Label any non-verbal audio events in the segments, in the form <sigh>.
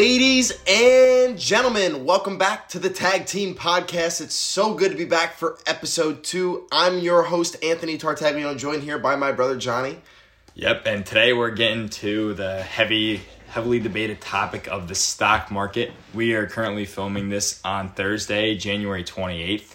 Ladies and gentlemen, welcome back to the Tag Team Podcast. It's so good to be back for episode two. I'm your host, Anthony Tartaglione, joined here by my brother Johnny. Yep, and today we're getting to the heavy, heavily debated topic of the stock market. We are currently filming this on Thursday, January 28th,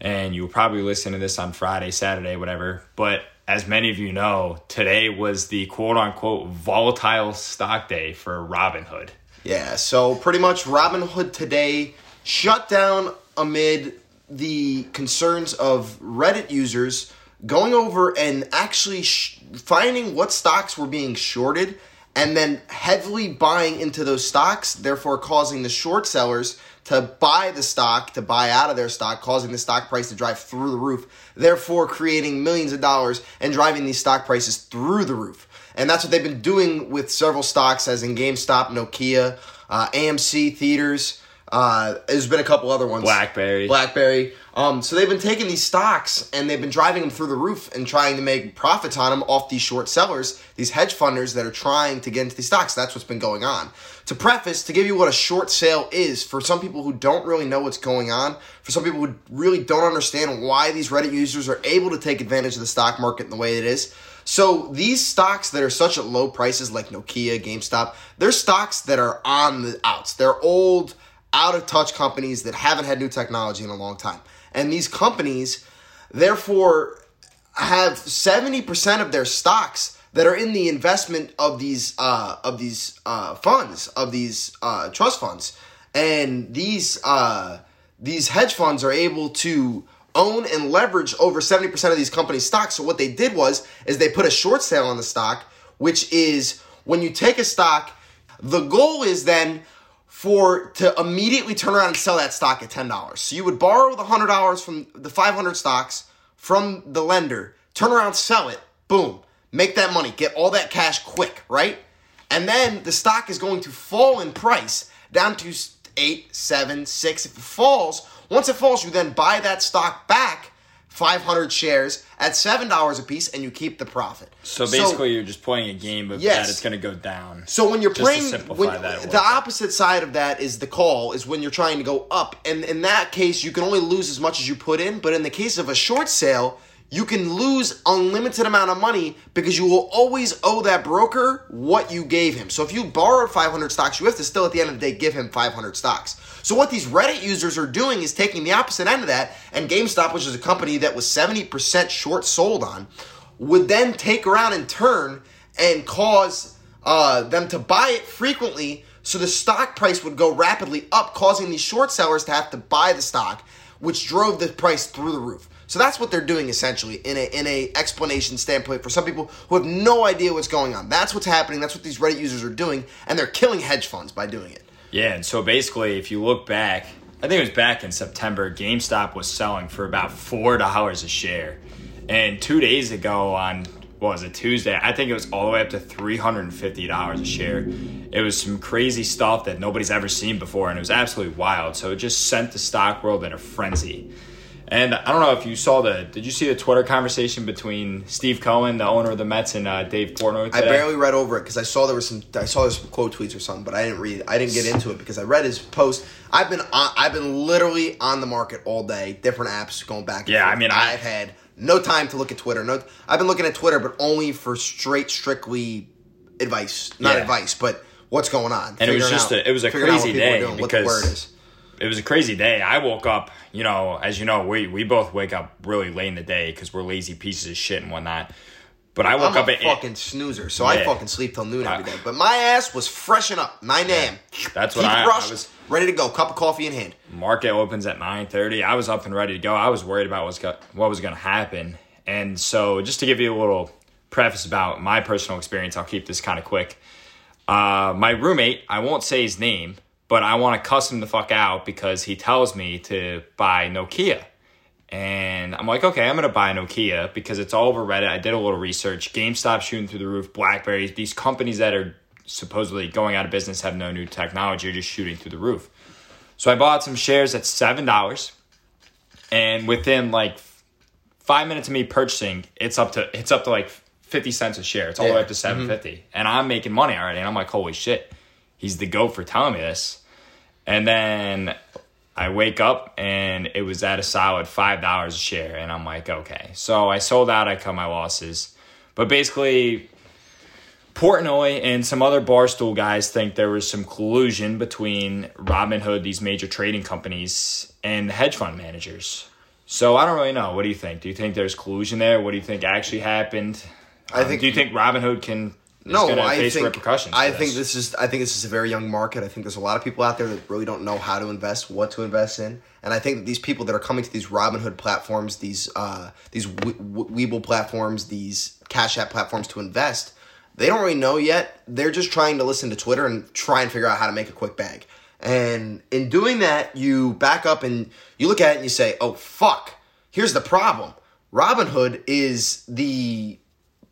and you'll probably listen to this on Friday, Saturday, whatever. But as many of you know, today was the quote unquote volatile stock day for Robinhood. Yeah, so pretty much Robinhood today shut down amid the concerns of Reddit users going over and actually sh- finding what stocks were being shorted and then heavily buying into those stocks, therefore causing the short sellers to buy the stock, to buy out of their stock, causing the stock price to drive through the roof, therefore creating millions of dollars and driving these stock prices through the roof. And that's what they've been doing with several stocks, as in GameStop, Nokia, uh, AMC Theaters. Uh, there's been a couple other ones. Blackberry. Blackberry. Um, so they've been taking these stocks and they've been driving them through the roof and trying to make profits on them off these short sellers, these hedge funders that are trying to get into these stocks. That's what's been going on. To preface, to give you what a short sale is for some people who don't really know what's going on, for some people who really don't understand why these Reddit users are able to take advantage of the stock market in the way it is. So these stocks that are such at low prices like Nokia, GameStop, they're stocks that are on the outs. They're old out of touch companies that haven't had new technology in a long time. And these companies, therefore, have 70% of their stocks that are in the investment of these uh, of these uh, funds of these uh, trust funds, and these uh, these hedge funds are able to own and leverage over seventy percent of these companies' stocks. So what they did was is they put a short sale on the stock, which is when you take a stock, the goal is then for to immediately turn around and sell that stock at ten dollars. So you would borrow the hundred dollars from the five hundred stocks from the lender, turn around, sell it, boom, make that money, get all that cash quick, right? And then the stock is going to fall in price down to eight, seven, six. If it falls, once it falls, you then buy that stock back 500 shares at $7 a piece and you keep the profit. So basically, you're just playing a game of Yes. that it's going to go down. So when you're playing, when, that a little the opposite side of that is the call is when you're trying to go up, and in that case, you can only lose as much as you put in. But in the case of a short sale, you can lose unlimited amount of money because you will always owe that broker what you gave him. So if you borrowed 500 stocks, you have to still at the end of the day give him 500 stocks. So what these Reddit users are doing is taking the opposite end of that, and GameStop, which is a company that was 70% short sold on, would then take around and turn and cause uh, them to buy it frequently so the stock price would go rapidly up, causing these short sellers to have to buy the stock, which drove the price through the roof. So that's what they're doing essentially in a in a explanation standpoint for some people who have no idea what's going on. That's what's happening. That's what these Reddit users are doing, and they're killing hedge funds by doing it. Yeah, and so basically, if you look back, I think it was back in September, GameStop was selling for about four dollars a share, and two days ago on what was it Tuesday, I think it was all the way up to three hundred and fifty dollars a share. It was some crazy stuff that nobody's ever seen before, and it was absolutely wild. So it just sent the stock world in a frenzy. And I don't know if you saw the. Did you see the Twitter conversation between Steve Cohen, the owner of the Mets, and uh, Dave Portnoy? I barely read over it because I saw there was some. I saw there was some quote tweets or something, but I didn't read. I didn't get into it because I read his post. I've been on, I've been literally on the market all day, different apps going back. And Yeah, I mean, I- I've had no time to look at Twitter. No, I've been looking at Twitter, but only for straight, strictly advice, not Yeah. advice, but what's going on. And it was just out- a- it was a figuring out what crazy day doing, because-. It was a crazy day. I woke up, you know, as you know, we we both wake up really late in the day because we're lazy pieces of shit and whatnot. But I woke I'm up a at fucking snoozer, so I fucking sleep till noon every Uh. But my ass was freshen up, 9 a.m. That's what I- I brushed, was- ready to go, cup of coffee in hand. market opens at nine thirty. I was up and ready to go. I was worried about what's go- what was going to happen, and so just to give you a little preface about my personal experience, I'll keep this kind of quick. Uh, my roommate, I won't say his name, but I want to cuss him the fuck out because he tells me to buy Nokia. And I'm like, okay, I'm going to buy Nokia because it's all over Reddit. I did a little research. GameStop shooting through the roof, Blackberries, these companies that are supposedly going out of business have no new technology are just shooting through the roof. So I bought some shares at seven dollars, and within like five minutes of me purchasing, it's up to it's up to like fifty cents a share. It's all the way up to seven mm-hmm. and I'm making money already, and I'm like, holy shit. He's the goat for telling me this. And then I wake up and it was at a solid five dollars a share, and I'm like, okay. So I sold out. I cut my losses, but basically, Portnoy and some other barstool guys think there was some collusion between Robinhood, these major trading companies, and hedge fund managers. So I don't really know. What do you think? Do you think there's collusion there? What do you think actually happened? I Um, think- Do you think Robinhood can? No, gonna I face think repercussions. I for think this is I think this is a very young market. I think there's a lot of people out there that really don't know how to invest, what to invest in, and I think that these people that are coming to these Robinhood platforms, these uh, these we- we- Webull platforms, these Cash App platforms to invest, they don't really know yet. They're just trying to listen to Twitter and try and figure out how to make a quick bag. And in doing that, you back up and you look at it and you say, "Oh fuck, here's the problem. Robinhood is the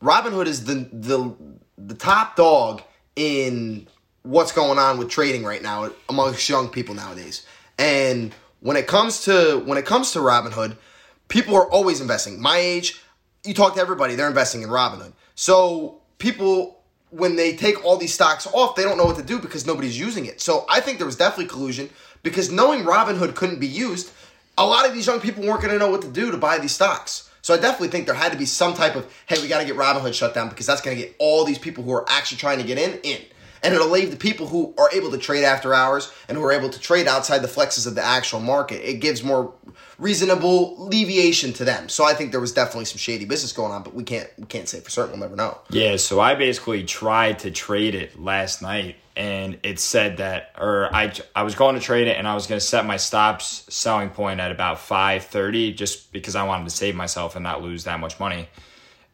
Robinhood is the the the top dog in what's going on with trading right now amongst young people nowadays. And when it comes to when it comes to Robinhood, people are always investing. My age, you talk to everybody, they're investing in Robinhood. So people when they take all these stocks off, they don't know what to do because nobody's using it. So I think there was definitely collusion because knowing Robinhood couldn't be used, a lot of these young people weren't going to know what to do to buy these stocks. So I definitely think there had to be some type of, hey, we got to get Robinhood shut down because that's going to get all these people who are actually trying to get in in. And it'll leave the people who are able to trade after hours and who are able to trade outside the flexes of the actual market. It gives more reasonable alleviation to them. So I think there was definitely some shady business going on, but we can't we can't say for certain. We'll never know. Yeah, so I basically tried to trade it last night and it said that or I I was going to trade it and I was going to set my stops selling point at about 5:30 just because I wanted to save myself and not lose that much money.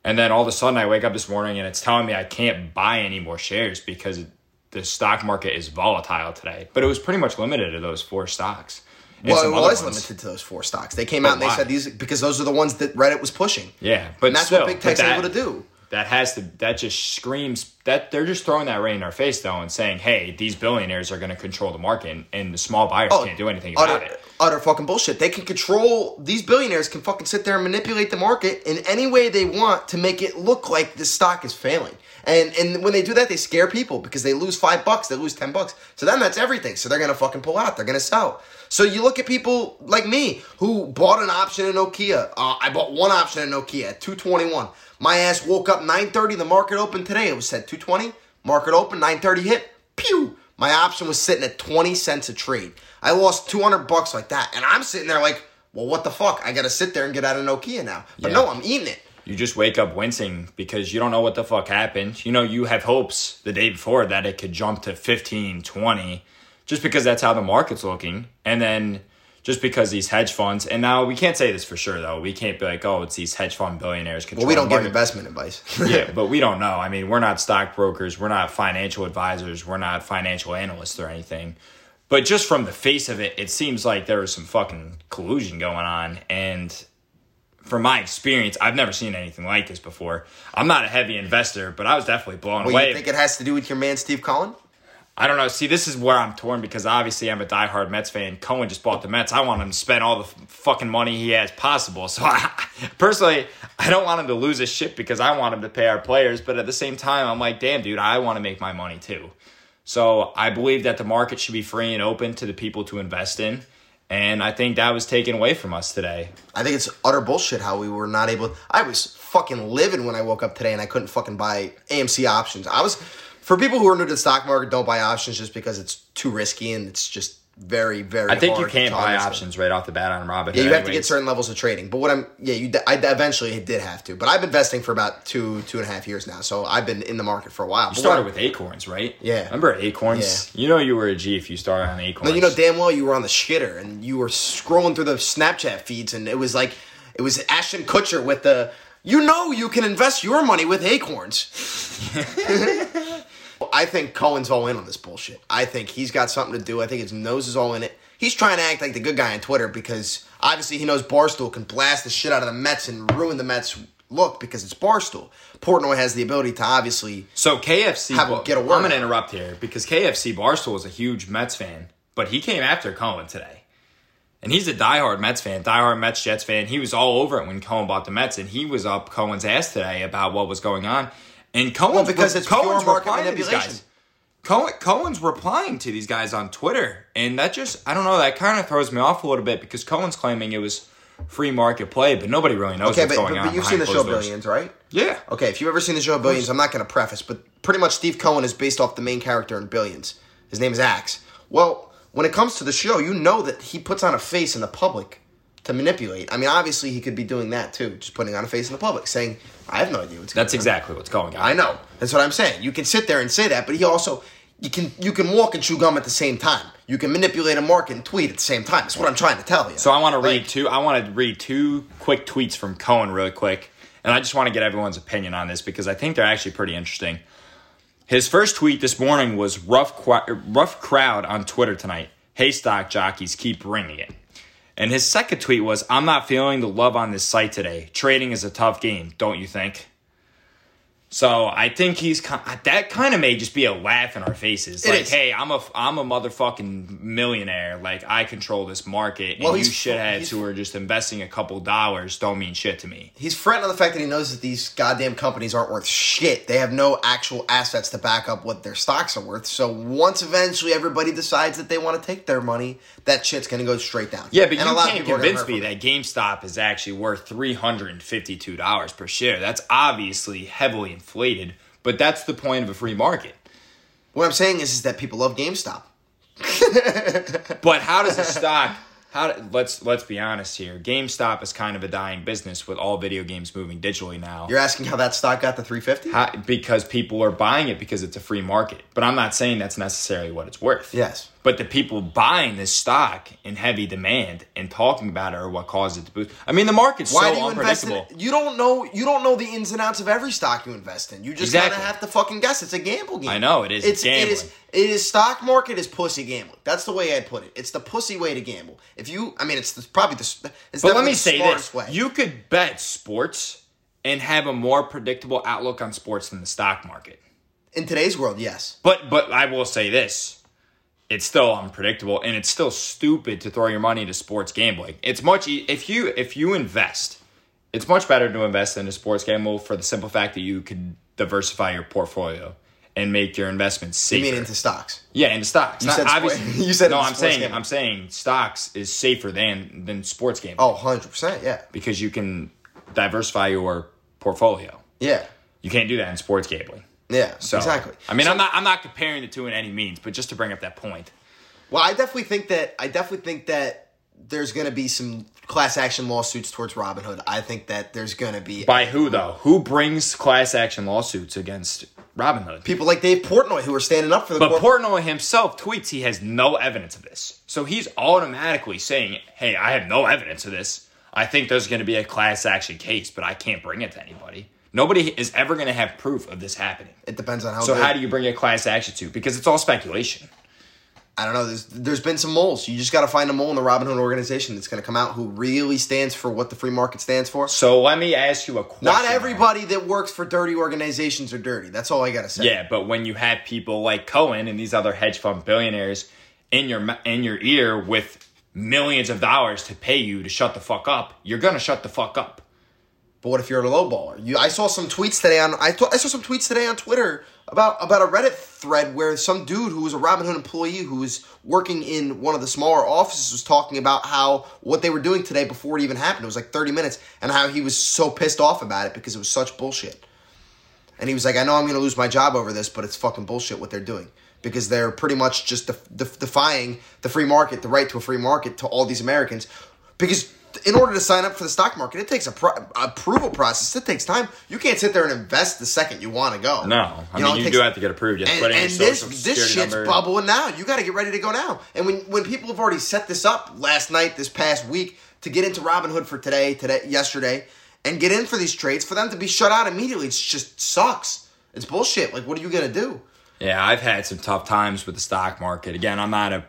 And then all of a sudden I wake up this morning and it's telling me I can't buy any more shares because the stock market is volatile today. But it was pretty much limited to those four stocks. And Well, it was ones. limited to those four stocks. They came out and they why? said these because those are the ones that Reddit was pushing. Yeah, but And that's still, what big tech's that- able to do. That has to that just screams that they're just throwing that right in our face though and saying hey these billionaires are going to control the market and, and the small buyers can't do anything about Oh, it Utter fucking bullshit. They can control these billionaires can fucking sit there and manipulate the market in any way they want to make it look like the stock is failing. And and when they do that, they scare people because they lose five bucks, they lose ten bucks. So then that's everything. So they're gonna fucking pull out. They're gonna sell. So you look at people like me who bought an option in Nokia. Uh, I bought one option in Nokia at two twenty one. My ass woke up nine thirty. The market opened today. It was set two twenty. Market open nine thirty hit. Pew. My option was sitting at 20 cents a trade. I lost 200 bucks like that. And I'm sitting there like, well, what the fuck? I got to sit there and get out of Nokia now. But Yeah. no, I'm eating it. you just wake up wincing because you don't know what the fuck happened you know you have hopes the day before that it could jump to 15 20 just because that's how the market's looking and then just because these hedge funds and now we can't say this for sure though we can't be like oh it's these hedge fund billionaires Well, we don't give investment advice. <laughs> yeah, <laughs> but we don't know. I mean, we're not stockbrokers, we're not financial advisors, we're not financial analysts or anything. But just from the face of it, it seems like there was some fucking collusion going on. And from my experience, I've never seen anything like this before. I'm not a heavy investor, but I was definitely blown well, away. you think it has to do with your man, Steve Cohen? I don't know. See, this is where I'm torn because obviously I'm a diehard Mets fan. Cohen just bought the Mets. I want him to spend all the fucking money he has possible. So, I, <laughs> personally, I don't want him to lose his shit because I want him to pay our players. But at the same time, I'm like, damn, dude, I want to make my money too. So, I believe that the market should be free and open to the people to invest in. And I think that was taken away from us today. I think it's utter bullshit how we were not able. I was fucking living when I woke up today and I couldn't fucking buy AMC options. I was, for people who are new to the stock market, don't buy options just because it's too risky and it's just very, very. I think you can't buy options right off the bat on Robinhood. Yeah, you have to get certain levels of trading. But what I'm, yeah, you, I eventually did have to. But I've been investing for about two, two and a half years now. So I've been in the market for a while. You started with Acorns, right? Yeah. Remember Acorns? Yeah. You know you were a G if you started on Acorns. Then you know damn well you were on the shitter and you were scrolling through the Snapchat feeds and it was like it was Ashton Kutcher with the you know you can invest your money with acorns. <laughs> <laughs> I think Cohen's all in on this bullshit. I think he's got something to do. I think his nose is all in it. He's trying to act like the good guy on Twitter because obviously he knows Barstool can blast the shit out of the Mets and ruin the Mets look because it's Barstool. Portnoy has the ability to obviously So KFC, Have a- Bar- get a I'm going to interrupt here because KFC Barstool is a huge Mets fan, but he came after Cohen today, and he's a diehard Mets fan, diehard Mets Jets fan. He was all over it when Cohen bought the Mets, and he was up Cohen's ass today about what was going on. And Cohen, Well, because it's Cohen's pure market replying to these manipulation. guys. Cohen, Cohen's replying to these guys on Twitter, and that just I don't know that kind of throws me off a little bit because Cohen's claiming it was free market play, but nobody really knows Okay, what's but, going but, on. but you've seen the show doors. Billions, right? Yeah, Okay, if you've ever seen the show Billions, I'm not going to preface, but pretty much Steve Cohen is based off the main character in Billions. His name is Axe. Well, when it comes to the show, you know that he puts on a face in the public to manipulate. I mean, obviously he could be doing that too, just putting on a face in the public, saying, "I have no idea what's." that's going on." That's exactly what's going on. I know. That's what I'm saying. You can sit there and say that, but he also you can you can walk and chew gum at the same time. You can manipulate a market and tweet at the same time. That's what I'm trying to tell you. So I want to Like, read two. I want to read two quick tweets from Cohen really quick, and I just want to get everyone's opinion on this because I think they're actually pretty interesting. His first tweet this morning was rough, rough crowd on Twitter tonight. Hey, stock jockeys, keep bringing it. And his second tweet was, I'm not feeling the love on this site today. Trading is a tough game, don't you think? So I think he's that kind of may just be a laugh in our faces. It like, is. hey, I'm a I'm a motherfucking millionaire. Like I control this market, and Well, you he's- shitheads who are just investing a couple dollars don't mean shit to me. He's fretting on the fact that he knows that these goddamn companies aren't worth shit. They have no actual assets to back up what their stocks are worth. So once eventually everybody decides that they want to take their money, that shit's going to go straight down. Yeah, but And a you lot of can't convince me that GameStop is actually worth three hundred and fifty-two dollars per share. That's obviously heavily inflated, but that's the point of a free market. What I'm saying is, is that people love GameStop. <laughs> But how does a stock? How do- let's let's be honest here. GameStop is kind of a dying business with all video games moving digitally now. You're asking how that stock got to 350? How, because people are buying it because it's a free market. But I'm not saying that's necessarily what it's worth. Yes. But the people buying this stock in heavy demand and talking about it are what caused it to boost. I mean, the market's Why so do you invest in unpredictable. You don't know. You don't know the ins and outs of every stock you invest in. You just Exactly. kind of have to fucking guess. It's a gamble game. I know, it is. It's It's it is gambling. it is stock market is pussy gambling. That's the way I'd put it. It's the pussy way to gamble. If you, I mean, it's the, probably the. It's But let me the say this: way. you could bet sports and have a more predictable outlook on sports than the stock market. in today's world, yes. But but I will say this: it's still unpredictable, and it's still stupid to throw your money into sports gambling. It's much e- if you if you invest, it's much better to invest in a sports gamble for the simple fact that you could diversify your portfolio and make your investments You mean into stocks? yeah, into stocks. You Not- said obviously, <laughs> you said no. I'm saying gambling. I'm saying stocks is safer than than sports gambling Oh, 100 percent. Yeah, because you can diversify your portfolio. yeah, You can't do that in sports gambling. Yeah. So, exactly. I mean, So- I'm not I'm not comparing the two in any means, but just to bring up that point. Well, I definitely think that I definitely think that there's going to be some class action lawsuits towards Robinhood. I think that there's going to be By who though? Who brings class action lawsuits against Robinhood? people like Dave Portnoy who are standing up for the But corp- Portnoy himself tweets he has no evidence of this. So he's automatically saying, "Hey, I have no evidence of this. I think there's going to be a class action case, but I can't bring it to anybody. Nobody is ever going to have proof of this happening. It depends on how. So good- how do you bring a class action suit? Because it's all speculation. I don't know. There's there's been some moles. You just got to find a mole in the Robin Hood organization that's going to come out who really stands for what the free market stands for. So let me ask you a question. Not everybody that works for dirty organizations are dirty. That's all I got to say. Yeah, but when you have people like Cohen and these other hedge fund billionaires in your in your ear with millions of dollars to pay you to shut the fuck up, you're gonna shut the fuck up. But what if you're a low baller? You, I saw some tweets today on I, th- I saw some tweets today on Twitter about about a Reddit thread where some dude who was a Robinhood employee who was working in one of the smaller offices was talking about how what they were doing today before it even happened. It was like 30 minutes and how he was so pissed off about it because it was such bullshit. And he was like, I know I'm going to lose my job over this, but it's fucking bullshit what they're doing because they're pretty much just def- def- defying the free market, the right to a free market to all these Americans. Because in order to sign up for the stock market, it takes a pro- approval process. It takes time. You can't sit there and invest the second you want to go. No, I You know, mean it you takes- do have to get approved. You have and, and this this shit's number. bubbling now. You got to get ready to go now. And when when people have already set this up last night, this past week, to get into Robinhood for today, today, yesterday, and get in for these trades, for them to be shut out immediately, it just sucks. It's bullshit. Like, what are you gonna do? Yeah, I've had some tough times with the stock market. Again, I'm not a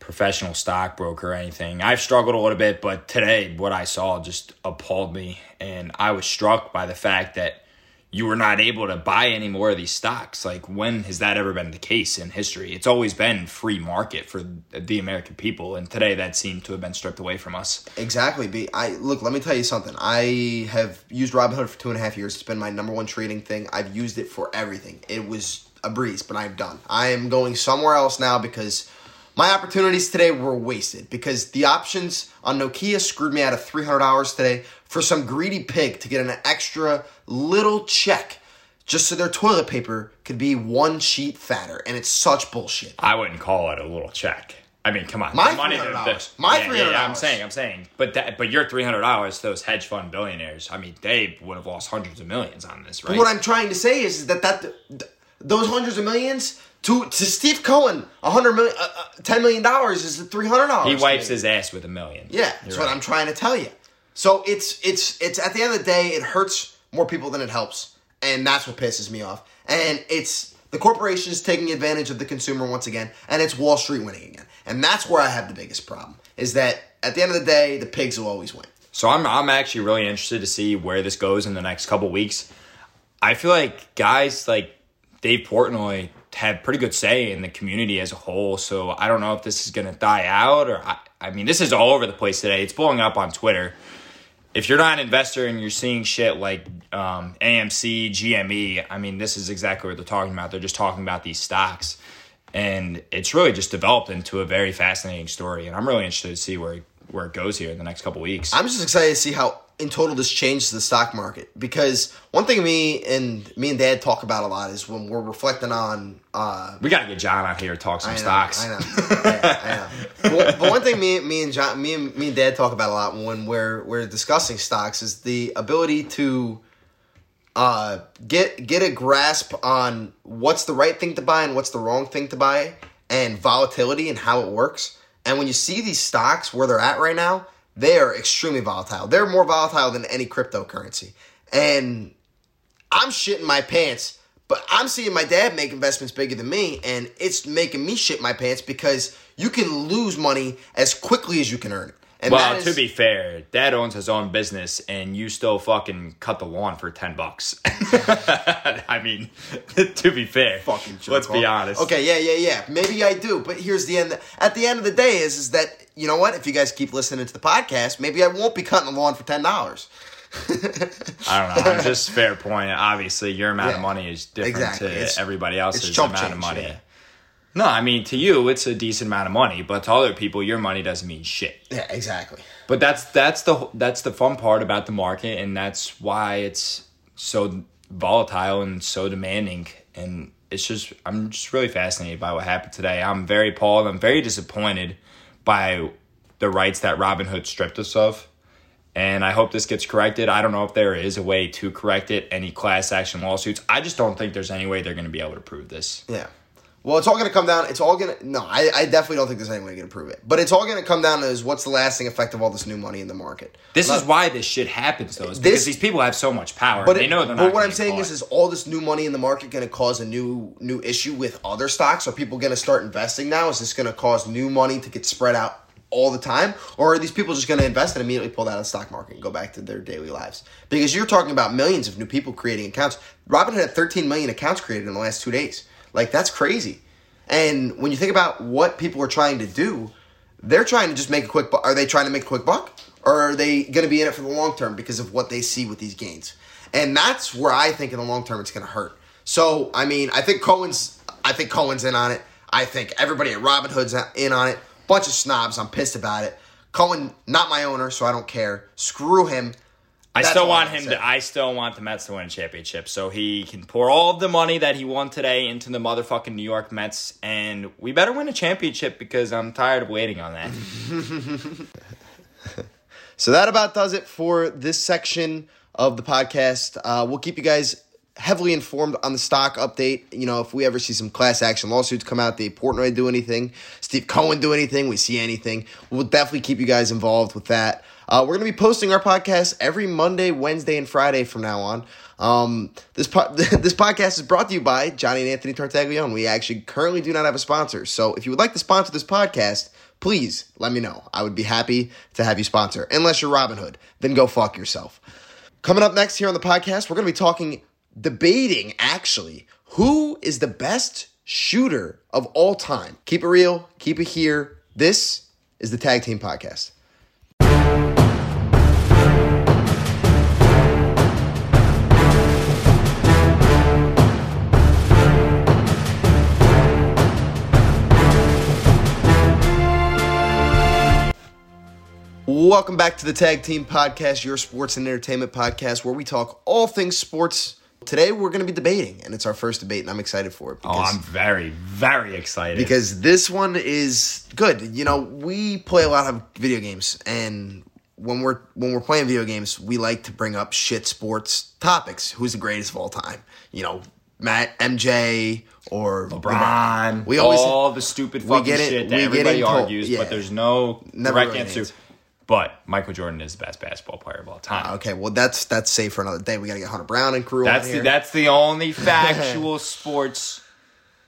professional stockbroker or anything. I've struggled a little bit, but today what I saw just appalled me. And I was struck by the fact that you were not able to buy any more of these stocks. Like, when has that ever been the case in history? It's always been free market for the American people. And today that seemed to have been stripped away from us. Exactly. B. I look. Let me tell you something. I have used Robinhood for two and a half years. It's been my number one trading thing. I've used it for everything. It was a breeze, but I'm done. I am going somewhere else now because my opportunities today were wasted because the options on Nokia screwed me out of $300 today for some greedy pig to get an extra little check just so their toilet paper could be one sheet fatter. And it's such bullshit. I wouldn't call it a little check. I mean, come on. My the money 300. that- the- My yeah, yeah, yeah, I'm saying, I'm saying, but that, but your three hundred dollars, those hedge fund billionaires. I mean, they would have lost hundreds of millions on this, right? What I'm trying to say is, is that that th- those hundreds of millions to to Steve Cohen, a hundred million, uh, uh, ten million dollars is three hundred dollars. he wipes his ass with a million. Yeah, that's You're what right. I'm trying to tell you. So it's it's it's at the end of the day, it hurts more people than it helps, and that's what pisses me off. And it's the corporations taking advantage of the consumer once again, and it's Wall Street winning again. And that's where I have the biggest problem. Is that at the end of the day, the pigs will always win. So I'm I'm actually really interested to see where this goes in the next couple weeks. I feel like guys like Dave Portnoy have pretty good say in the community as a whole. So I don't know if this is going to die out or I, I mean this is all over the place today. It's blowing up on Twitter. If you're not an investor and you're seeing shit like um, AMC, GME, I mean this is exactly what they're talking about. They're just talking about these stocks, and it's really just developed into a very fascinating story. And I'm really interested to see where where it goes here in the next couple weeks. I'm just excited to see how in total this changes the stock market because one thing me and me and Dad talk about a lot is when we're reflecting on uh, We got to get John out here to talk some I know, stocks. I know. Yeah, I know. But, but one thing me, me and John, me and me and Dad talk about a lot when we're we're discussing stocks is the ability to uh, get get a grasp on what's the right thing to buy and what's the wrong thing to buy, and volatility and how it works. And when you see these stocks where they're at right now, they are extremely volatile. They're more volatile than any cryptocurrency. And I'm shitting my pants, but I'm seeing my dad make investments bigger than me, and it's making me shit my pants because you can lose money as quickly as you can earn it. And well, that to be fair, Dad owns his own business, and you still fucking cut the lawn for ten bucks. <laughs> I mean, <laughs> to be fair, fucking jerk let's be honest. Okay, yeah, yeah, yeah. Maybe I do, but here's the end. At the end of the day, is is that you know what? If you guys keep listening to the podcast, maybe I won't be cutting the lawn for ten dollars. I don't know. I'm just <laughs> fair point. Obviously, your amount Yeah. of money is different Exactly. to It's- everybody else's amount of money. yeah. No, I mean to you, it's a decent amount of money, but to other people, your money doesn't mean shit. Yeah, exactly. But that's that's the that's the fun part about the market, and that's why it's so volatile and so demanding. And it's just I'm just really fascinated by what happened today. I'm very appalled. I'm very disappointed by the rights that Robinhood stripped us of. And I hope this gets corrected. I don't know if there is a way to correct it, any class action lawsuits. I just don't think there's any way they're going to be able to prove this. Yeah. Well, it's all going to come down. It's all going to. No, I, I definitely don't think there's any way going to prove it. But it's all going to come down to is what's the lasting effect of all this new money in the market. This Not- is why this shit happens, though, is This- because these people have so much power. But they know they're But not. what I'm saying is, is all this new money in the market going to cause a new new issue with other stocks? Are people going to start investing now? Is this going to cause new money to get spread out all the time, or are these people just going to invest and immediately pull that out of the stock market and go back to their daily lives? Because you're talking about millions of new people creating accounts. Robinhood had 13 million accounts created in the last two days. Like that's crazy. And when you think about what people are trying to do, they're trying to just make a quick. Are they trying to make a quick buck? Or are they going to be in it for the long term because of what they see with these gains? And that's where I think in the long term it's going to hurt. So, I mean, I think Cohen's I think Cohen's in on it. I think everybody at Robinhood's in on it. Bunch of snobs. I'm pissed about it. Cohen, not my owner, so I don't care. Screw him. I That's still want him to. I still want the Mets to win a championship, so he can pour all of the money that he won today into the motherfucking New York Mets, and we better win a championship because I'm tired of waiting on that. <laughs> So that about does it for this section of the podcast. Uh, we'll keep you guys heavily informed on the stock update. You know, if we ever see some class action lawsuits come out, Dave Portnoy do anything, Steve Cohen do anything, we see anything, we'll definitely keep you guys involved with that. Uh, we're going to be posting our podcast every Monday, Wednesday, and Friday from now on. Um, this po- <laughs> this podcast is brought to you by Johnny and Anthony Tartaglione. We actually currently do not have a sponsor, so if you would like to sponsor this podcast, please let me know. I would be happy to have you sponsor. Unless you're Robinhood, then go fuck yourself. Coming up next here on the podcast, we're going to be talking, debating actually who is the best shooter of all time. Keep it real, keep it here. This is the Tag Team Podcast. Welcome back to the Tag Team Podcast, your sports and entertainment podcast, where we talk all things sports Today we're going to be debating, and it's our first debate, and I'm excited for it. Oh, I'm very, very excited. because this one is good. You know, we play a lot of video games, and when we're when we're playing video games, we like to bring up shit sports topics. Who's the greatest of all time? You know, Matt, MJ, or LeBron, We always all the stupid fucking shit that everybody argues, yeah. but there's no Never correct really answer. answer. But Michael Jordan is the best basketball player of all time. Ah, okay, well that's that's safe for another day. We got to get Hunter Brown and crew. That's on the, that's the only <laughs> factual sports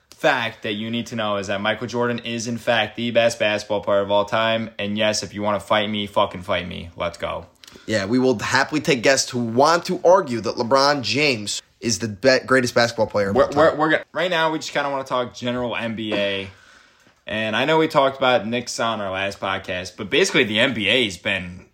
fact that you need to know is that Michael Jordan is in fact the best basketball player of all time. And yes, if you want to fight me, fucking fight me. Let's go. Yeah, we will happily take guests who want to argue that LeBron James is the be- greatest basketball player of all We're, time. we're, we're gonna, right now we just kind of want to talk general NBA. And I know we talked about Knicks on our last podcast, but basically the NBA has been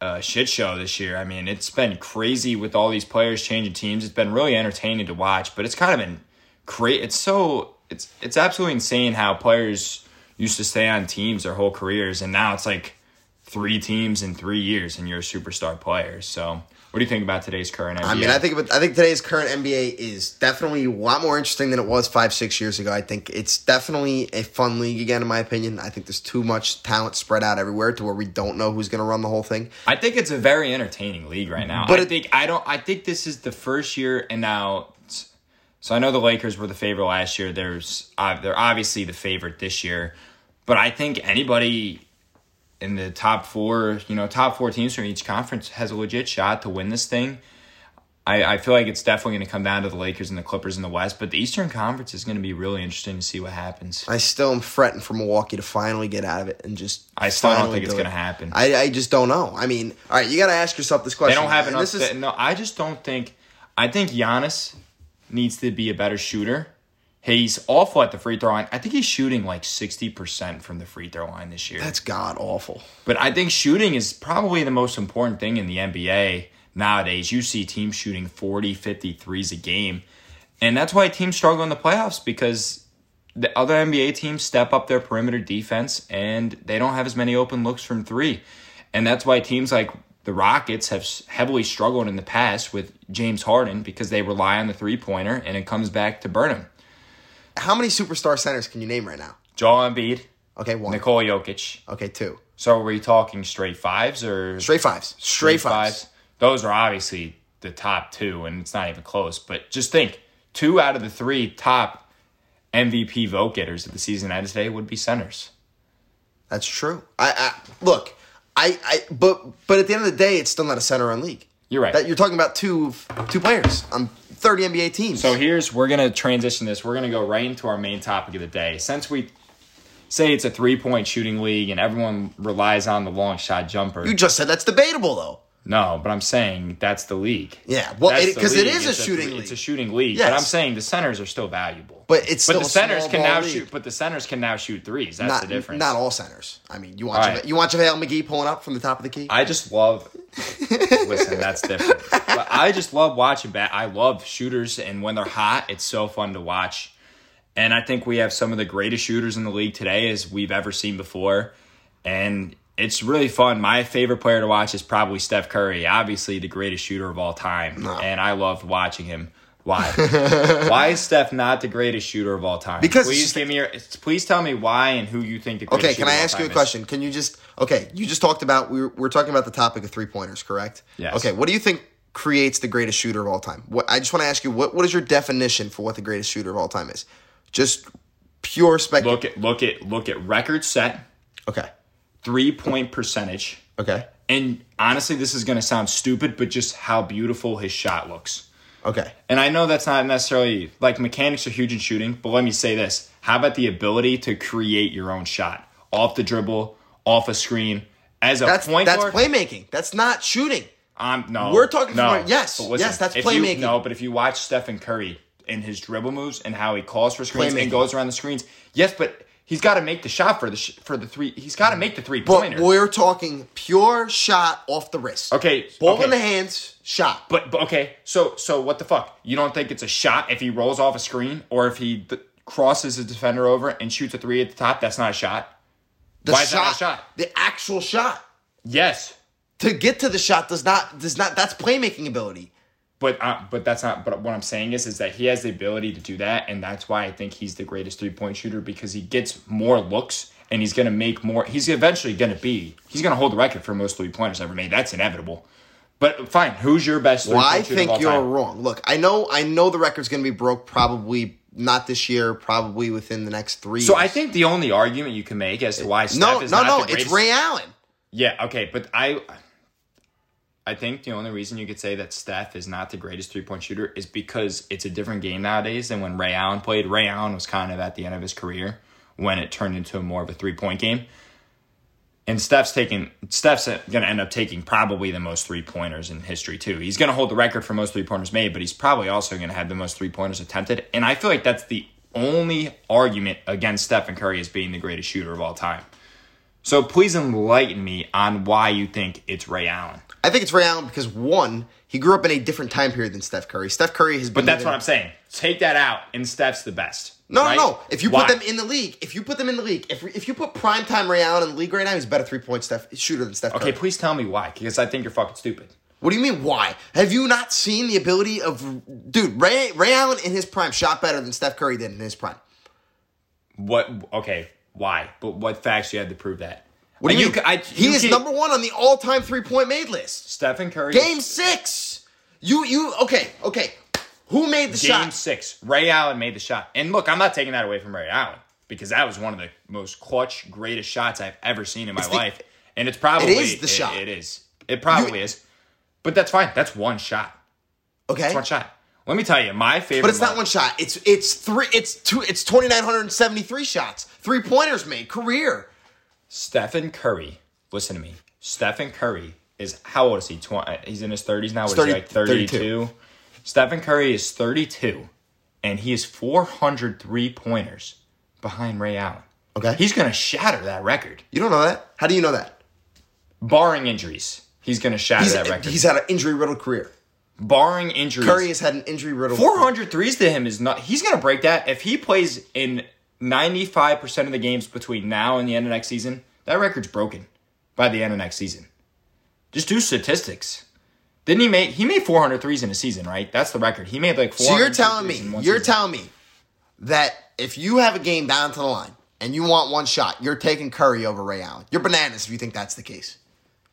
a shit show this year. I mean, it's been crazy with all these players changing teams. It's been really entertaining to watch, but it's kind of been great. It's so it's it's absolutely insane how players used to stay on teams their whole careers, and now it's like three teams in three years, and you're a superstar player. So, what do you think about today's current NBA? I mean, I think I think today's current NBA is definitely a lot more interesting than it was five, six years ago. I think it's definitely a fun league again, in my opinion. I think there's too much talent spread out everywhere to where we don't know who's going to run the whole thing. I think it's a very entertaining league right now. But I it- think I don't. I think this is the first year, and now. So I know the Lakers were the favorite last year. There's uh, they're obviously the favorite this year, but I think anybody in the top four, you know, top four teams from each conference has a legit shot to win this thing. I, I feel like it's definitely going to come down to the Lakers and the Clippers in the West, but the Eastern Conference is going to be really interesting to see what happens. I still am fretting for Milwaukee to finally get out of it and just. I still don't think it's going to happen. I, I just don't know. I mean, all right, you got to ask yourself this question. They don't have enough. This is, no, I just don't think. I think Giannis needs to be a better shooter. He's awful at the free throw line. I think he's shooting like sixty percent from the free throw line this year. that's god awful. but I think shooting is probably the most important thing in the NBA nowadays. You see teams shooting 40, 50 threes a game. And that's why teams struggle in the playoffs because the other NBA teams step up their perimeter defense and they don't have as many open looks from three. And that's why teams like the Rockets have heavily struggled in the past with James Harden because they rely on the three pointer and it comes back to burn them. How many superstar centers can you name right now? Joel Embiid, Okay, one. Nikola Jokic. Okay, two. So are we talking straight fives or Straight fives. Straight, fives. Those are obviously the top two, and it's not even close. But just think, two out of the three top MVP vote getters of the season ended today would be centers. That's true. I, I look. I, I but but at the end of the day, it's still not a center run league. You're right. That you're talking about two two players on 30 NBA teams. So here's we're gonna transition this. We're gonna go right into our main topic of the day. Since we say it's a three point shooting league and everyone relies on the long shot jumper. you just said that's debatable though. No, but I'm saying that's the league. Yeah, well, because it- it league. is a It's It's a shooting league. Yes. But I'm saying the centers are still valuable. But it's but the a centers can now league. shoot. But the centers can now shoot threes. That's Not the difference. not all centers. I mean, you want All right. Java- you want JaVale McGee pulling up from the top of the key? I just love. listen, that's <laughs> different. But I just love watching bat. I love shooters, and when they're hot, it's so fun to watch. And I think we have some of the greatest shooters in the league today as we've ever seen before, and it's really fun. My favorite player to watch is probably Steph Curry, obviously the greatest shooter of all time, and I loved watching him. Why? <laughs> why is Steph not the greatest shooter of all time? Because please give me your. Please tell me why and who you think the greatest Okay, can I ask you a time is. question? Can you just okay? You just talked about we were, we're talking about the topic of three pointers, correct? Yes. Okay, what do you think creates the greatest shooter of all time? What I just want to ask you what what is your definition for what the greatest shooter of all time is? Just pure spec. Look at look at look at record set, Okay. Three point percentage. Okay. And honestly, this is going to sound stupid, but just how beautiful his shot looks. Okay. And I know that's not necessarily like mechanics are huge in shooting, but let me say this. How about the ability to create your own shot off the dribble, off a screen? As a That's point that's guard, playmaking. That's not shooting. um, no, We're talking no. from- yes, listen, yes, that's if you- playmaking. no, but if you watch Stephen Curry in his dribble moves and how he calls for screens Playmaking. and goes around the screens, yes, but he's got to make the shot for the sh- for the three. He's got to make the three pointer. But we're talking pure shot off the wrist. Okay, Ball okay. in the hands, shot. But, but okay, so so what the fuck? You don't think it's a shot if he rolls off a screen or if he th- crosses a defender over and shoots a three at the top? That's not a shot. The Why is that not a shot? The actual shot. Yes, To get to the shot does not does not that's playmaking ability. But uh, but that's not. But what I'm saying is, is that he has the ability to do that, and that's why I think he's the greatest three point shooter because he gets more looks and he's gonna make more. He's eventually gonna be. He's gonna hold the record for most three pointers ever made. That's inevitable. But fine, who's your best three Well, I think you're time? wrong. Look, I know I know the record's going to be broke probably not this year, probably within the next 3 So years. I think the only argument you can make as to why Steph No, is no, not no, the it's Ray Allen. Yeah, okay, but I I think the only reason you could say that Steph is not the greatest three point shooter is because it's a different game nowadays than when Ray Allen played. Ray Allen was kind of at the end of his career when it turned into more of a three point game. And Steph's taking Steph's gonna end up taking probably the most three pointers in history too. He's gonna hold the record for most three pointers made, but he's probably also gonna have the most three pointers attempted. And I feel like that's the only argument against Stephen Curry as being the greatest shooter of all time. So please enlighten me on why you think it's Ray Allen. I think it's Ray Allen because one, he grew up in a different time period than Steph Curry. Steph Curry has been But that's living- what I'm saying. Take that out, and Steph's the best. No, right? no, no. If you Why? put them in the league, if you put them in the league, if if you put primetime Ray Allen in the league right now, he's a better three point Steph shooter than Steph Curry. Okay, please tell me why, because I think you're fucking stupid. What do you mean? Why have you not seen the ability of dude Ray Ray Allen in his prime shot better than Steph Curry did in his prime? What? Okay, why? But what facts you had to prove that? What do you, mean? I, he you is can- number one on the all time three point made list. Stephen Curry. Game six. You you okay okay. Who made the shot? Game shot? six. Ray Allen made the shot. And look, I'm not taking that away from Ray Allen because that was one of the most clutch, greatest shots I've ever seen in my It's the- life. And it's probably It is the it- shot. It is. It probably is. But that's fine. That's one shot. Okay, It's one shot. Let me tell you, my favorite. but it's not one shot. It's it's three. It's two. It's twenty nine hundred seventy three shots. Three pointers made career. Stephen Curry. Listen to me. Stephen Curry is how old is he? 20, he's in his 30s now. What is 30 he like 32? 32. Stephen Curry is 32, and he is 403 pointers behind Ray Allen. Okay, He's going to shatter that record. you don't know that. How do you know that? Barring injuries, he's going to shatter He's that record. he's had an injury riddled career. Barring injuries. Curry has had an injury riddled. 400 threes to him is not. He's going to break that. If he plays in 95% of the games between now and the end of next season, that record's broken by the end of next season. Just do statistics. Didn't he make he made 400 threes in a season, right? That's the record. He made like 400 So you're telling me, you're season. telling me that if you have a game down to the line and you want one shot, you're taking Curry over Ray Allen. You're bananas if you think that's the case.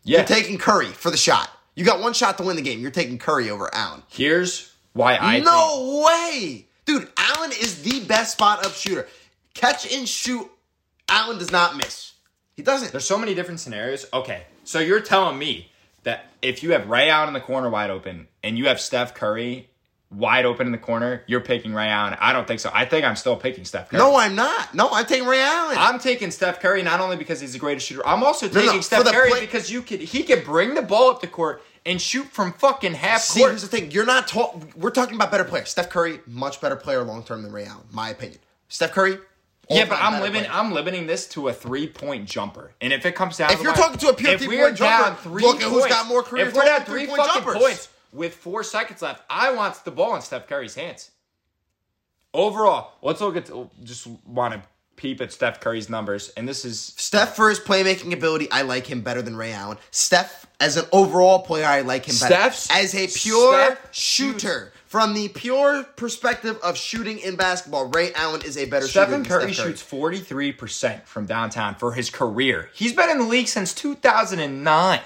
Yeah. You're taking Curry for the shot. You got one shot to win the game. You're taking Curry over Allen. Here's why I think- no way, dude. Allen is the best spot up shooter. Catch and shoot. Allen does not miss. He doesn't. There's so many different scenarios. Okay, so you're telling me that if you have Ray Allen in the corner wide open and you have Steph Curry wide open in the corner, you're picking Ray Allen. I don't think so. I think I'm still picking Steph Curry. no, I'm not. No, I'm taking Ray Allen. I'm taking Steph Curry not only because he's the greatest shooter. I'm also no, taking Steph Curry play- because you could he could bring the ball up the court and shoot from fucking half See, court. here's the thing. You're not talking. We're talking about better players. Steph Curry, much better player long term than Ray Allen, my opinion. Steph Curry. Yeah, but I'm limiting. I'm limiting this to a three point jumper. And if it comes down, If to you're talking to a pure three-point jumper, down three look at who's got more career If we're down three three-point fucking jumpers. points with four seconds left, I want the ball in Steph Curry's hands. Overall, let's look at. Just want to peep at Steph Curry's numbers, and this is Steph for his playmaking ability, I like him better than Ray Allen. Steph as an overall player, I like him better. Steph's- as a pure Steph shooter. From the pure perspective of shooting in basketball, Ray Allen is a better Stephen shooter. than Curry Steph shoots 43% from downtown for his career. He's been in the league since 2009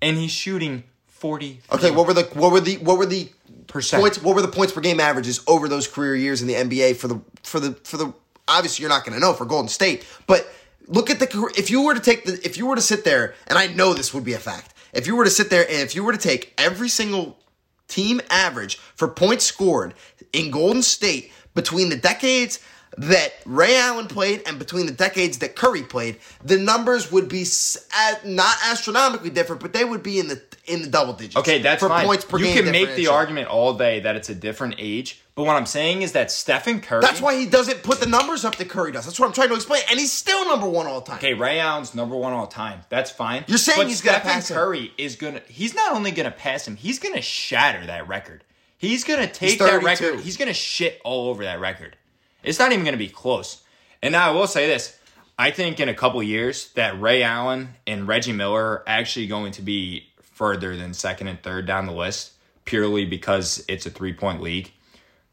and he's shooting 40 Okay, what were the what were the what were the Percent. points? What were the points per game averages over those career years in the NBA for the for the for the? Obviously, you're not going to know for Golden State, but look at the if you were to take the if you were to sit there, and I know this would be a fact. If you were to sit there and if you were to take every single team average for points scored in Golden State between the decades that Ray Allen played and between the decades that Curry played, the numbers would be not astronomically different, but they would be in the in the double digits. Okay, that's for fine. points per you game. can make the argument all day that it's a different age, but what I'm saying is that Stephen Curry That's why he doesn't put the numbers up that Curry does. That's what I'm trying to explain, and he's still number one all time. Okay, Ray Allen's number one all time. That's fine. You're saying but he's gonna pass him. Curry is gonna. He's not only gonna pass him. He's gonna shatter that record. He's gonna take He's that record. He's gonna shit all over that record. It's not even gonna be close. And now I will say this: I think in a couple years that Ray Allen and Reggie Miller are actually going to be further than second and third down the list purely because it's a three point league.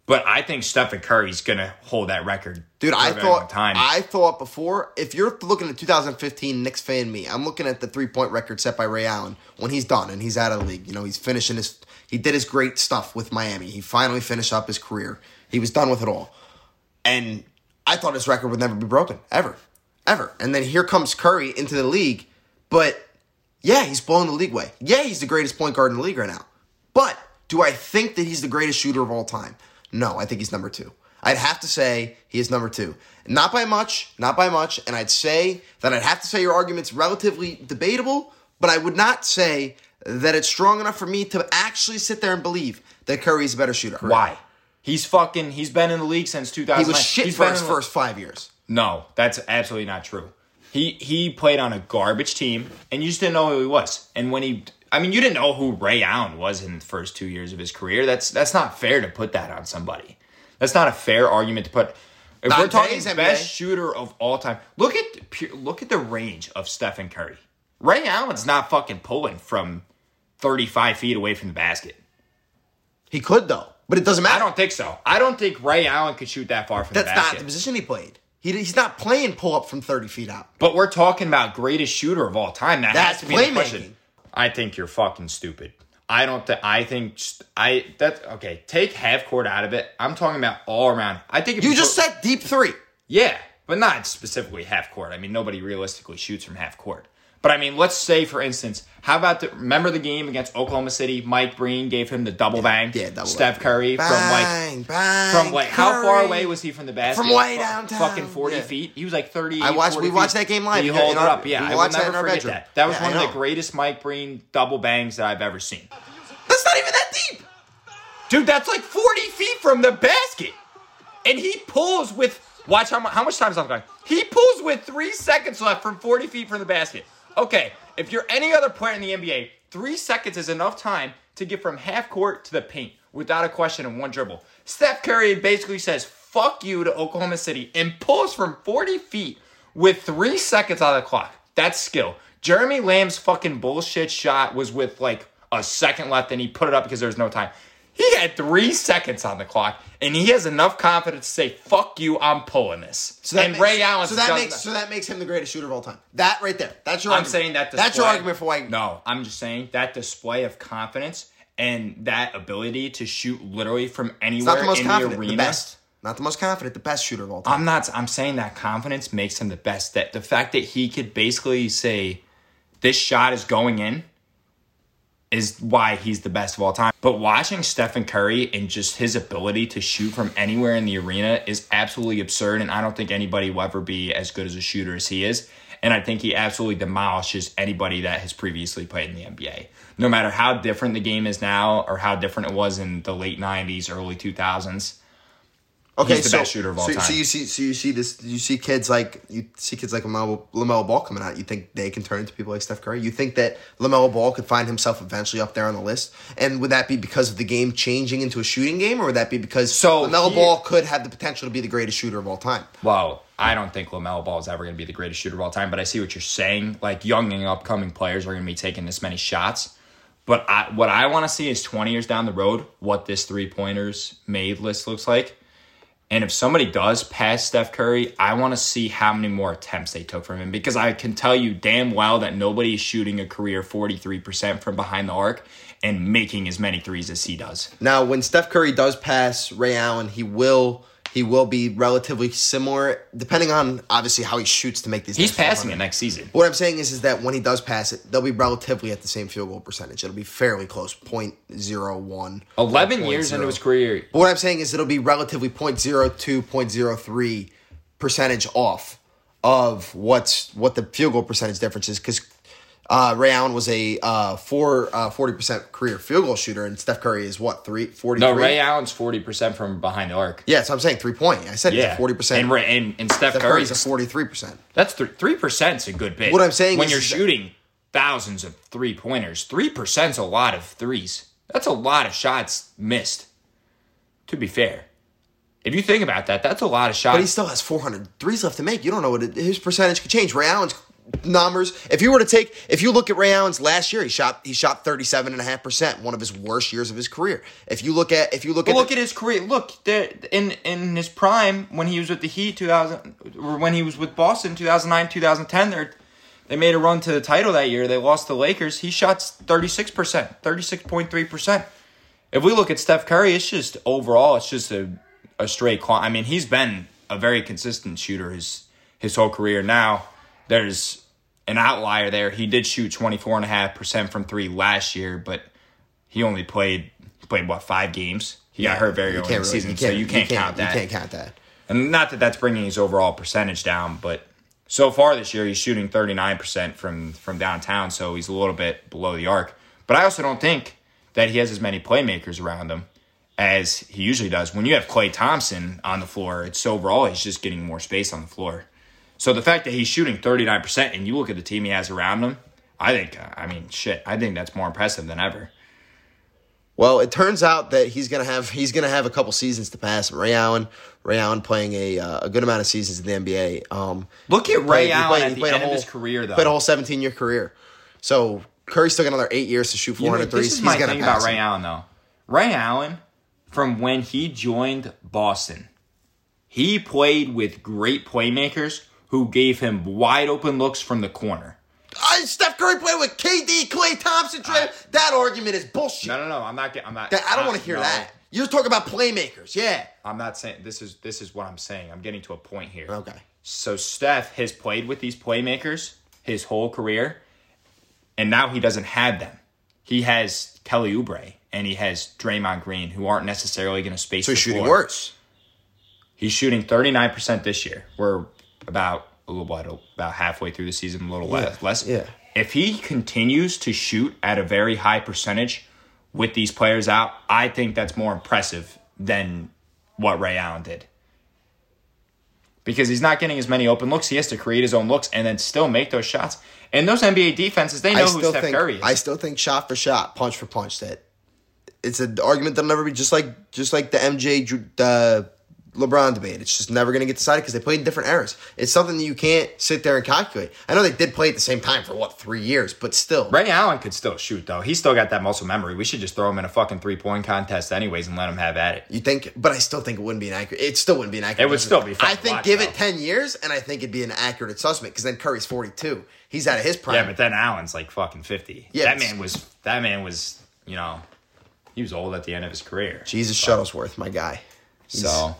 But I think Stephen Curry's gonna hold that record. Dude, I thought time. I thought before if you're looking at 2015 Knicks fan me, I'm looking at the three point record set by Ray Allen when he's done and he's out of the league. You know, he's finishing his he did his great stuff with Miami. He finally finished up his career. He was done with it all. And I thought his record would never be broken. Ever. Ever. And then here comes Curry into the league. But yeah, he's blowing the league away. Yeah, he's the greatest point guard in the league right now. But do I think that he's the greatest shooter of all time? No, I think he's number two. I'd have to say he is number two. Not by much, not by much. And I'd say that I'd have to say your argument's relatively debatable, but I would not say that it's strong enough for me to actually sit there and believe that Curry's a better shooter. Why? He's fucking. He's been in the league since 2000. He was shit he's for his first five years. No, that's absolutely not true. He he played on a garbage team, and you just didn't know who he was. And when he, I mean, you didn't know who Ray Allen was in the first two years of his career. That's that's not fair to put that on somebody. That's not a fair argument to put. If Not we're talking NBA. best shooter of all time, look at the look at the range of Stephen Curry. Ray Allen's not fucking pulling from thirty five feet away from the basket. He could though, but it doesn't matter. I don't think so. I don't think Ray Allen could shoot that far from That's the not the position he played. He, he's not playing pull up from thirty feet out. But we're talking about greatest shooter of all time. That That's has to be the playmaking. question. I think you're fucking stupid. I don't think. I think I that okay. Take half court out of it. I'm talking about all around. I think if You just said deep three. yeah, but not specifically half court. I mean, nobody realistically shoots from half court. But I mean, let's say for instance, how about the remember the game against Oklahoma City? Mike Breen gave him the double bang. yeah, double Steph bang. Curry from like Bang, bang, from like how far away was he from the basket? From way downtown. Fucking forty Yeah. feet. He was like thirty. I watched- 40 we watched feet. that game live He in hauled it our- up. Yeah, I will never forget bedroom. that. That was Yeah, one of the greatest Mike Breen double bangs that I've ever seen. That's not even that deep. Dude, that's like forty feet from the basket, and he pulls with. Watch how, mu- how much time's on the clock. He pulls with three seconds left from forty feet from the basket. Okay, if you're any other player in the NBA, three seconds is enough time to get from half court to the paint without a question in one dribble. Steph Curry basically says "fuck you" to Oklahoma City and pulls from forty feet with three seconds on the clock. That's skill. Jeremy Lamb's fucking bullshit shot was with like a second left and he put it up because there was no time. He had three seconds on the clock, and he has enough confidence to say, "Fuck you, I'm pulling this." So that and makes, Ray Allen. So that makes so that makes him the greatest shooter of all time. That right there. That's your. I'm argument. saying that. Display, That's your argument for why. No, I'm just saying that display of confidence and that ability to shoot literally from It's anywhere not the most in confident. the The, best. Not the most confident. The best shooter of all time. I'm not. I'm saying that confidence makes him the best. That the fact that he could basically say, "This shot is going in," is why he's the best of all time. But watching Stephen Curry and just his ability to shoot from anywhere in the arena is absolutely absurd, and I don't think anybody will ever be as good as a shooter as he is. And I think he absolutely demolishes anybody that has previously played in the NBA. No matter how different the game is now or how different it was in the late 90s, early 2000s. Okay, He's the so, best shooter of all so, time. So you see, so you see this, you see kids like you see kids like Lamelo, Lamelo Ball coming out. You think they can turn into people like Steph Curry? You think that Lamelo Ball could find himself eventually up there on the list? And would that be because of the game changing into a shooting game, or would that be because So Lamelo he- Ball could have the potential to be the greatest shooter of all time? Well, I don't think LaMelo Ball is ever going to be the greatest shooter of all time, but I see what you're saying. Like young and upcoming players are going to be taking this many shots. But I, what I want to see is 20 years down the road what this three pointers made list looks like. And if somebody does pass Steph Curry, I want to see how many more attempts they took from him because I can tell you damn well that nobody is shooting a career 43% from behind the arc and making as many threes as he does. Now, when Steph Curry does pass Ray Allen, he will he will be relatively similar, depending on obviously how he shoots to make these. He's passing 400. it next season. What I'm saying is, is that when he does pass it, they'll be relatively at the same field goal percentage. It'll be fairly close, 0.01. 11 years into his career, But what I'm saying is it'll be relatively 0.02, 0.03 percentage off of what's what the field goal percentage difference is because uh, Ray Allen was a uh, four uh, 40% career field goal shooter and Steph Curry is what, three, 43? No, Ray Allen's forty percent from behind the arc. Yeah, so I'm saying three point. I said Yeah, forty percent. And, Ray- and and Steph, Steph Curry's Curry's a forty three percent. that's three percent's a good bit. What I'm saying when is- you're shooting thousands of three pointers, three percent's a lot of threes. That's a lot of shots missed. To be fair, If you think about that, that's a lot of shots. But he still has 400 threes left to make. You don't know what it, his percentage could change. Ray Allen's numbers. If you were to take, if you look at Ray Allen's last year, he shot he shot 37 and a half percent, one of his worst years of his career. If you look at, if you look But at, look the- at his career. Look, there in in his prime when he was with the Heat, two thousand, or when he was with Boston, two thousand nine, two thousand ten. They they made a run to the title that year. They lost to the Lakers. He shot thirty six percent, thirty six point three percent. If we look at Steph Curry, it's just overall, it's just a a straight climb. I mean, he's been a very consistent shooter his his whole career. Now there's an outlier there. He did shoot twenty four and a half percent from three last year, but he only played played what five games. He got hurt very you early in the really- season, so you can't, count that. You can't count that. And not that that's bringing his overall percentage down, but so far this year he's shooting 39% from from downtown, so he's a little bit below the arc. But I also don't think that he has as many playmakers around him as he usually does. When you have Klay Thompson on the floor, it's overall he's just getting more space on the floor. So the fact that he's shooting 39% and you look at the team he has around him, I think I mean shit, I think that's more impressive than ever. Well, it turns out that he's gonna have he's gonna have a couple seasons to pass him. Ray Allen, Ray Allen playing a uh, a good amount of seasons in the NBA. Um, Look at Ray he Allen played- at he the played a of whole- his career though. Played a whole 17 year career. So Curry's still got another eight years to shoot You know, This is He's my gonna thing about Ray him. Allen, though. Ray Allen, from when he joined Boston, he played with great playmakers who gave him wide open looks from the corner. Uh, Steph Curry played with KD, Klay Thompson, Trey. I- that argument is bullshit. No, no, no. I'm not. I'm not. That- I don't want to hear no, that. You're talking about playmakers, yeah. I'm not saying this is this is what I'm saying. I'm getting to a point here. Okay. So Steph has played with these playmakers his whole career, and now he doesn't have them. He has Kelly Oubre and he has Draymond Green, who aren't necessarily going to space. So the he's shooting floor. worse. He's shooting 39% this year. We're about a little what, about halfway through the season, a little less. less. yeah. If he continues to shoot at a very high percentage with these players out, I think that's more impressive than what Ray Allen did. Because he's not getting as many open looks, he has to create his own looks and then still make those shots. And those NBA defenses, they know who Steph think Curry is. I still think shot for shot, punch for punch that it's an argument that'll never be just like just like the MJ the LeBron debate. It's just never going to get decided because they played in different eras. It's something that you can't sit there and calculate. I know they did play at the same time for what three years, but still, Ray Allen could still shoot though. He's still got that muscle memory. We should just throw him in a fucking three point contest anyways and let him have at it. you think. But I still think it wouldn't be an accurate. It still wouldn't be an accurate. It would still be I think watch, give though. it ten years, and I think it'd be an accurate assessment because then Curry's forty two. He's out of his prime. Yeah, but then Allen's like fucking fifty. Yeah, that man was that man was you know he was old at the end of his career. Jesus Shuttlesworth, my guy. So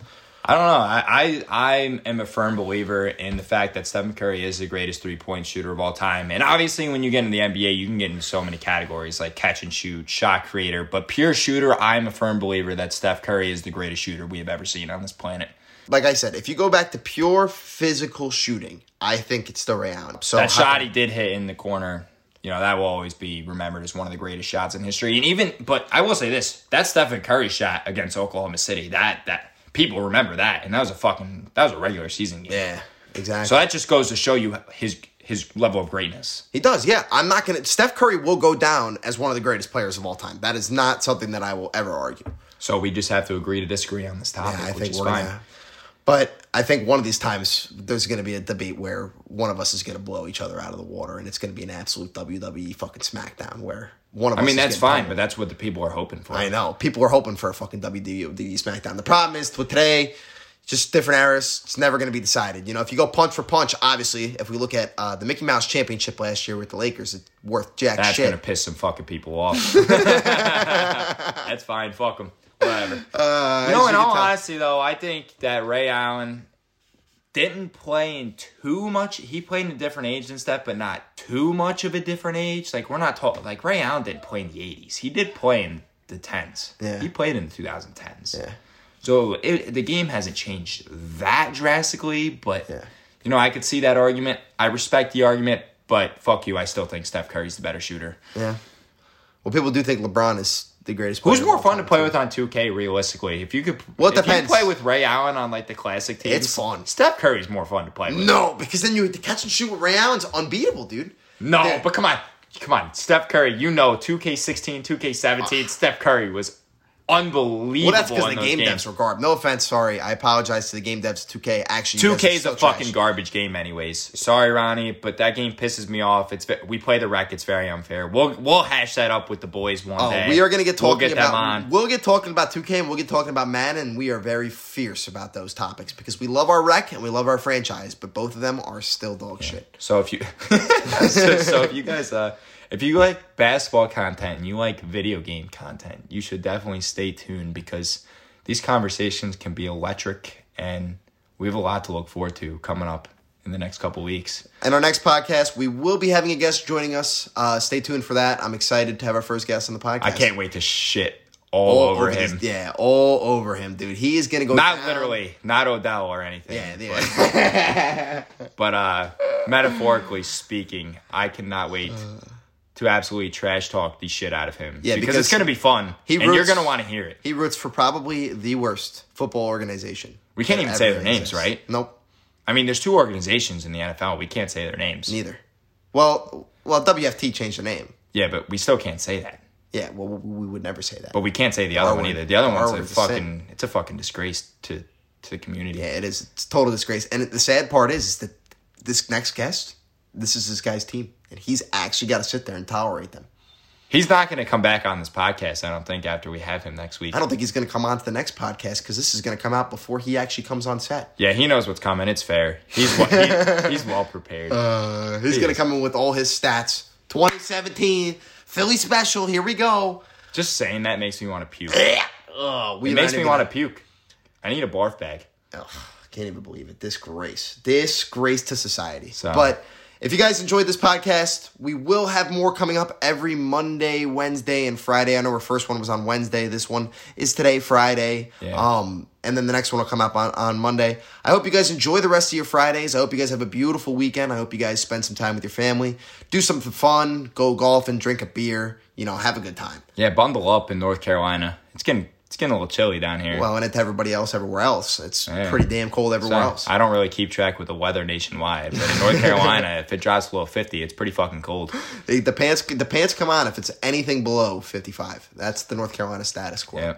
I don't know. I, I I am a firm believer in the fact that Stephen Curry is the greatest three point shooter of all time. And obviously, when you get in the NBA, you can get into so many categories like catch and shoot, shot creator. But pure shooter, I'm a firm believer that Steph Curry is the greatest shooter we have ever seen on this planet. like I said, if you go back to pure physical shooting, I think it's the Allen. So that shot he did hit in the corner, you know, that will always be remembered as one of the greatest shots in history. And even, but I will say this: that Stephen Curry shot against Oklahoma City, that that people remember that, and that was a fucking that was a regular season game. yeah, exactly. So that just goes to show you his his level of greatness. he does. Yeah, I'm not gonna. Steph Curry will go down as one of the greatest players of all time. That is not something that I will ever argue. So we just have to agree to disagree on this topic, Yeah, I which think is we're fine. gonna. But I think one of these times there's going to be a debate where one of us is going to blow each other out of the water, and it's going to be an absolute WWE fucking SmackDown where one of us I mean, that's fine, pummeled. but that's what the people are hoping for. I know people are hoping for a fucking WWE SmackDown. The problem is with today, just different eras. It's never going to be decided. You know, if you go punch for punch, obviously, if we look at uh, the Mickey Mouse Championship last year with the Lakers, it's worth jack That's shit. That's gonna piss some fucking people off. <laughs> that's fine. Fuck them. Whatever. <laughs> Uh, You know, in you all tell- honesty, though, I think that Ray Allen didn't play in too much. He played in a different age and stuff, but not too much of a different age. Like we're not talking. Like Ray Allen didn't play in the '80s. He did play in the tens. Yeah. He played in the 2010s. Yeah. So it, the game hasn't changed that drastically, but Yeah. you know I could see that argument. I respect the argument, but fuck you. I still think Steph Curry's the better shooter. Yeah. Well, people do think LeBron is the greatest. Who's more fun to play too. with on 2K realistically? If you could, Well, it if depends. you play with Ray Allen on like the classic teams, It's fun. Steph Curry's more fun to play with. No, because then you the catch and shoot with Ray Allen's unbeatable, dude. No, Dude. but come on, come on, Steph Curry. You know, 2K16, 2K17, Steph Curry was unbelievable. Well, that's because the game games. devs were garbage. No offense, sorry. I apologize to the game devs. 2K actually. 2K is a fucking trash. garbage game, anyways. Sorry, Ronnie, but that game pisses me off. It's we play the Rec. It's very unfair. We'll we'll hash that up with the boys one Oh, day. we are going to get We'll talking get them about. We'll get talking about 2K and we'll get talking about Madden. And we are very fierce about those topics because we love our Rec and we love our franchise, but both of them are still dog shit. So if you <laughs> so, so if you guys uh if you like basketball content and you like video game content, you should definitely stay tuned because these conversations can be electric and we have a lot to look forward to coming up in the next couple weeks. And our next podcast, we will be having a guest joining us. Uh, stay tuned for that. I'm excited to have our first guest on the podcast. I can't wait to shit all, over, him. these- yeah, all over him, dude. He is going to go. Not down. literally, not Odell or anything. Yeah, yeah. But <laughs> uh metaphorically speaking, I cannot wait to absolutely trash talk the shit out of him. Yeah, because, because it's gonna be fun. he and you're gonna want to hear it. he roots for probably the worst football organization. We can't even say their names, exists. right? Nope, I mean, there's two organizations in the NFL. We can't say their names. neither. Well, well, WFT changed the name. Yeah, but we still can't say that. Yeah, well, we would never say that. But we can't say the other one either. The other one's a fucking it's a fucking disgrace to to the community. Yeah, it is. It's a total disgrace. And the sad part is, is that this next guest, this is this guy's team, and he's actually got to sit there and tolerate them. He's not going to come back on this podcast, I don't think, after we have him next week. I don't think he's going to come on to the next podcast because this is going to come out before he actually comes on set. Yeah, he knows what's coming. It's fair. He's well, he, <laughs> he's well prepared. Uh, he's He going to come in with all his stats. 2017 Philly special. Here we go. Just saying that makes me want to puke. Oh, we It makes me want to puke. I need a barf bag. Ugh, I can't even believe it. Disgrace. Disgrace to society. So- But if you guys enjoyed this podcast, we will have more coming up every Monday, Wednesday, and Friday. I know our first one was on Wednesday. This one is today, Friday. Yeah. Um, and then the next one will come up on, on Monday. I hope you guys enjoy the rest of your Fridays. I hope you guys have a beautiful weekend. I hope you guys spend some time with your family. Do something fun. Go golf and drink a beer. You know, have a good time. Yeah, bundle up in North Carolina. It's getting it's getting a little chilly down here. Well, and it to everybody else everywhere else. It's Yeah. pretty damn cold So, everywhere else. I don't really keep track with the weather nationwide, but in North <laughs> Carolina, if it drops below fifty, it's pretty fucking cold. The, the pants the pants come on if it's anything below 55. That's the North Carolina status quo.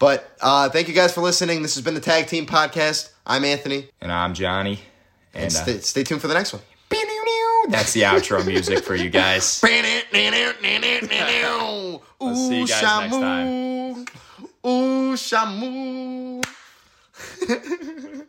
But uh, thank you guys for listening. This has been the Tag Team Podcast. I'm Anthony. And I'm Johnny. And And uh, stay, stay tuned for the next one. that's the outro music for you guys. <laughs> Ooh, see you guys next time. <laughs> o Xamu. <laughs>